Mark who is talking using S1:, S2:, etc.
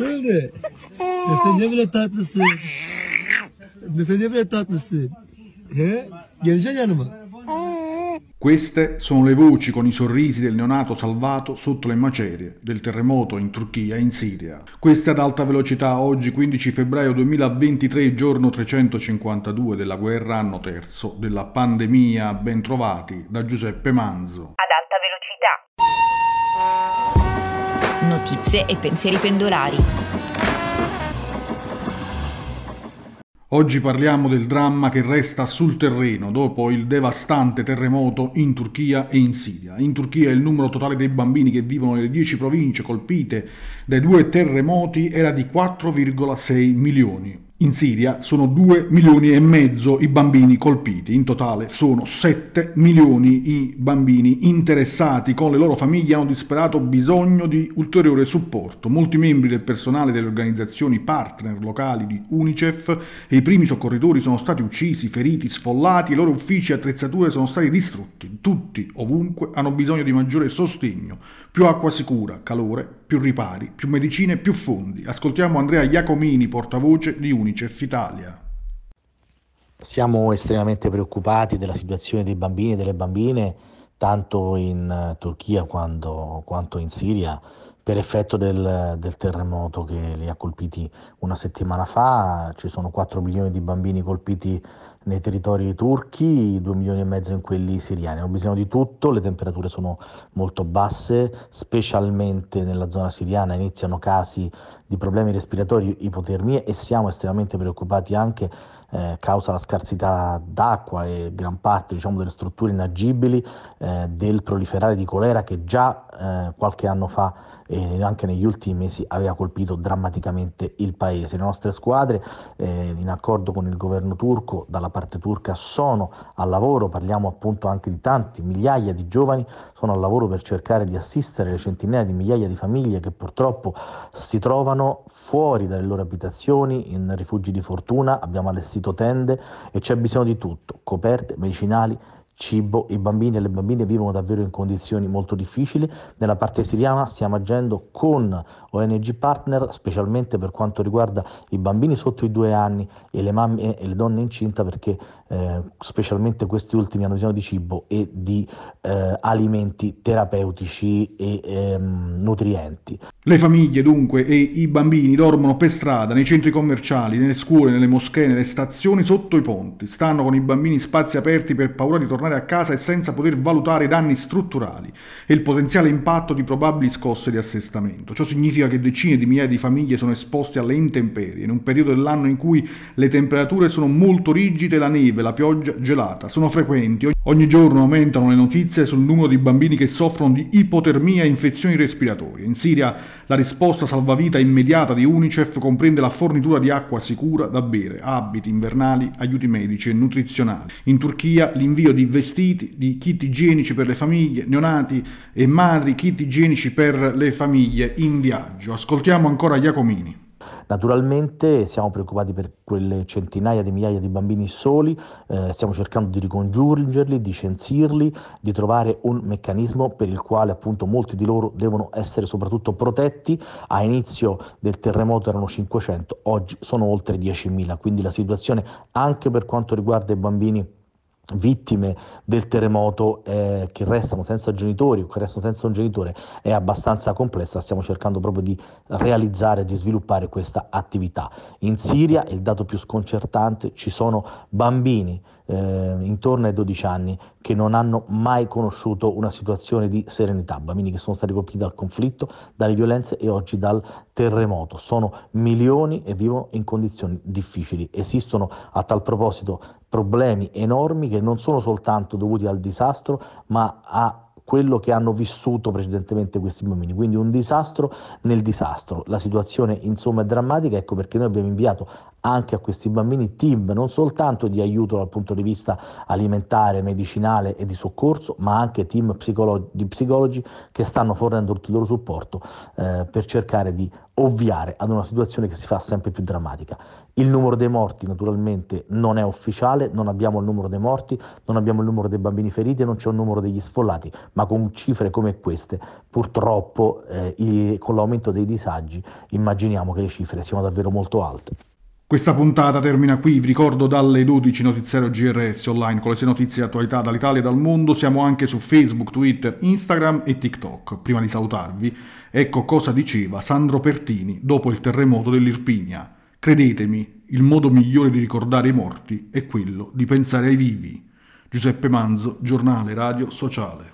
S1: Oldu? Ne sen ne bile tatlısın. Ne sen ne bile tatlısın. He? Geleceksin yanıma.
S2: Queste sono le voci con i sorrisi del neonato salvato sotto le macerie del terremoto in Turchia e in Siria. Queste ad alta velocità oggi 15 febbraio 2023, giorno 352 della guerra, anno terzo della pandemia, ben trovati da Giuseppe Manzo.
S3: Notizie e pensieri pendolari.
S2: Oggi parliamo del dramma che resta sul terreno dopo il devastante terremoto in Turchia e in Siria. In Turchia il numero totale dei bambini che vivono nelle 10 province colpite dai due terremoti era di 4,6 milioni. In Siria sono 2 milioni e mezzo i bambini colpiti, in totale sono 7 milioni i bambini interessati, con le loro famiglie hanno disperato bisogno di ulteriore supporto. Molti membri del personale delle organizzazioni partner locali di UNICEF e i primi soccorritori sono stati uccisi, feriti, sfollati, i loro uffici e attrezzature sono stati distrutti. Tutti, ovunque, hanno bisogno di maggiore sostegno, più acqua sicura, calore, più ripari, più medicine, più fondi. Ascoltiamo Andrea Iacomini, portavoce di UNICEF Italia.
S4: Siamo estremamente preoccupati della situazione dei bambini e delle bambine, tanto in eh, Turchia quanto, quanto in Siria, per effetto del, del terremoto che li ha colpiti una settimana fa. Ci sono 4 milioni di bambini colpiti nei territori turchi, 2 milioni e mezzo in quelli siriani. Hanno bisogno di tutto, le temperature sono molto basse, specialmente nella zona siriana iniziano casi di problemi respiratori, ipotermie e siamo estremamente preoccupati anche eh, causa la scarsità d'acqua e gran parte diciamo, delle strutture inagibili eh, del proliferare di colera che già eh, qualche anno fa e anche negli ultimi mesi aveva colpito drammaticamente il paese. Le nostre squadre, eh, in accordo con il governo turco, dalla parte turca, sono al lavoro, parliamo appunto anche di tanti, migliaia di giovani, sono al lavoro per cercare di assistere le centinaia di migliaia di famiglie che purtroppo si trovano fuori dalle loro abitazioni, in rifugi di fortuna, abbiamo allestito tende e c'è bisogno di tutto, coperte, medicinali, cibo, i bambini e le bambine vivono davvero in condizioni molto difficili. Nella parte siriana stiamo agendo con ONG partner, specialmente per quanto riguarda i bambini sotto i due anni e le mamme e le donne incinta, perché eh, specialmente questi ultimi hanno bisogno di cibo e di eh, alimenti terapeutici e ehm, nutrienti.
S2: Le famiglie dunque e i bambini dormono per strada, nei centri commerciali, nelle scuole, nelle moschee, nelle stazioni, sotto i ponti. Stanno con i bambini in spazi aperti per paura di tornare a casa e senza poter valutare i danni strutturali e il potenziale impatto di probabili scosse di assestamento. Ciò significa che decine di migliaia di famiglie sono esposte alle intemperie in un periodo dell'anno in cui le temperature sono molto rigide la neve, la pioggia gelata sono frequenti. Ogni giorno aumentano le notizie sul numero di bambini che soffrono di ipotermia e infezioni respiratorie. In Siria la risposta salvavita immediata di UNICEF comprende la fornitura di acqua sicura da bere, abiti invernali, aiuti medici e nutrizionali. In Turchia l'invio di vestiti, di kit igienici per le famiglie, neonati e madri, kit igienici per le famiglie in viaggio. Ascoltiamo ancora Iacomini.
S4: Naturalmente siamo preoccupati per quelle centinaia di migliaia di bambini soli, eh, stiamo cercando di ricongiungerli, di censirli, di trovare un meccanismo per il quale appunto molti di loro devono essere soprattutto protetti. A inizio del terremoto erano 500, oggi sono oltre 10.000, quindi la situazione anche per quanto riguarda i bambini vittime del terremoto eh, che restano senza genitori o che restano senza un genitore è abbastanza complessa, stiamo cercando proprio di realizzare, di sviluppare questa attività. In Siria il dato più sconcertante, ci sono bambini eh, intorno ai 12 anni che non hanno mai conosciuto una situazione di serenità, bambini che sono stati colpiti dal conflitto, dalle violenze e oggi dal terremoto. Sono milioni e vivono in condizioni difficili. Esistono a tal proposito problemi enormi che non sono soltanto dovuti al disastro, ma a quello che hanno vissuto precedentemente questi bambini, quindi un disastro nel disastro. La situazione insomma è drammatica, ecco perché noi abbiamo inviato anche a questi bambini team non soltanto di aiuto dal punto di vista alimentare, medicinale e di soccorso, ma anche team psicolo- di psicologi che stanno fornendo tutto il loro supporto eh, per cercare di ovviare ad una situazione che si fa sempre più drammatica. Il numero dei morti naturalmente non è ufficiale, non abbiamo il numero dei morti, non abbiamo il numero dei bambini feriti non c'è un numero degli sfollati, ma con cifre come queste purtroppo eh, i, con l'aumento dei disagi immaginiamo che le cifre siano davvero molto alte.
S2: Questa puntata termina qui, vi ricordo dalle 12 notiziario GRS online con le sue notizie di attualità dall'Italia e dal mondo, siamo anche su Facebook, Twitter, Instagram e TikTok. Prima di salutarvi, ecco cosa diceva Sandro Pertini dopo il terremoto dell'Irpinia. Credetemi, il modo migliore di ricordare i morti è quello di pensare ai vivi. Giuseppe Manzo, giornale radio sociale.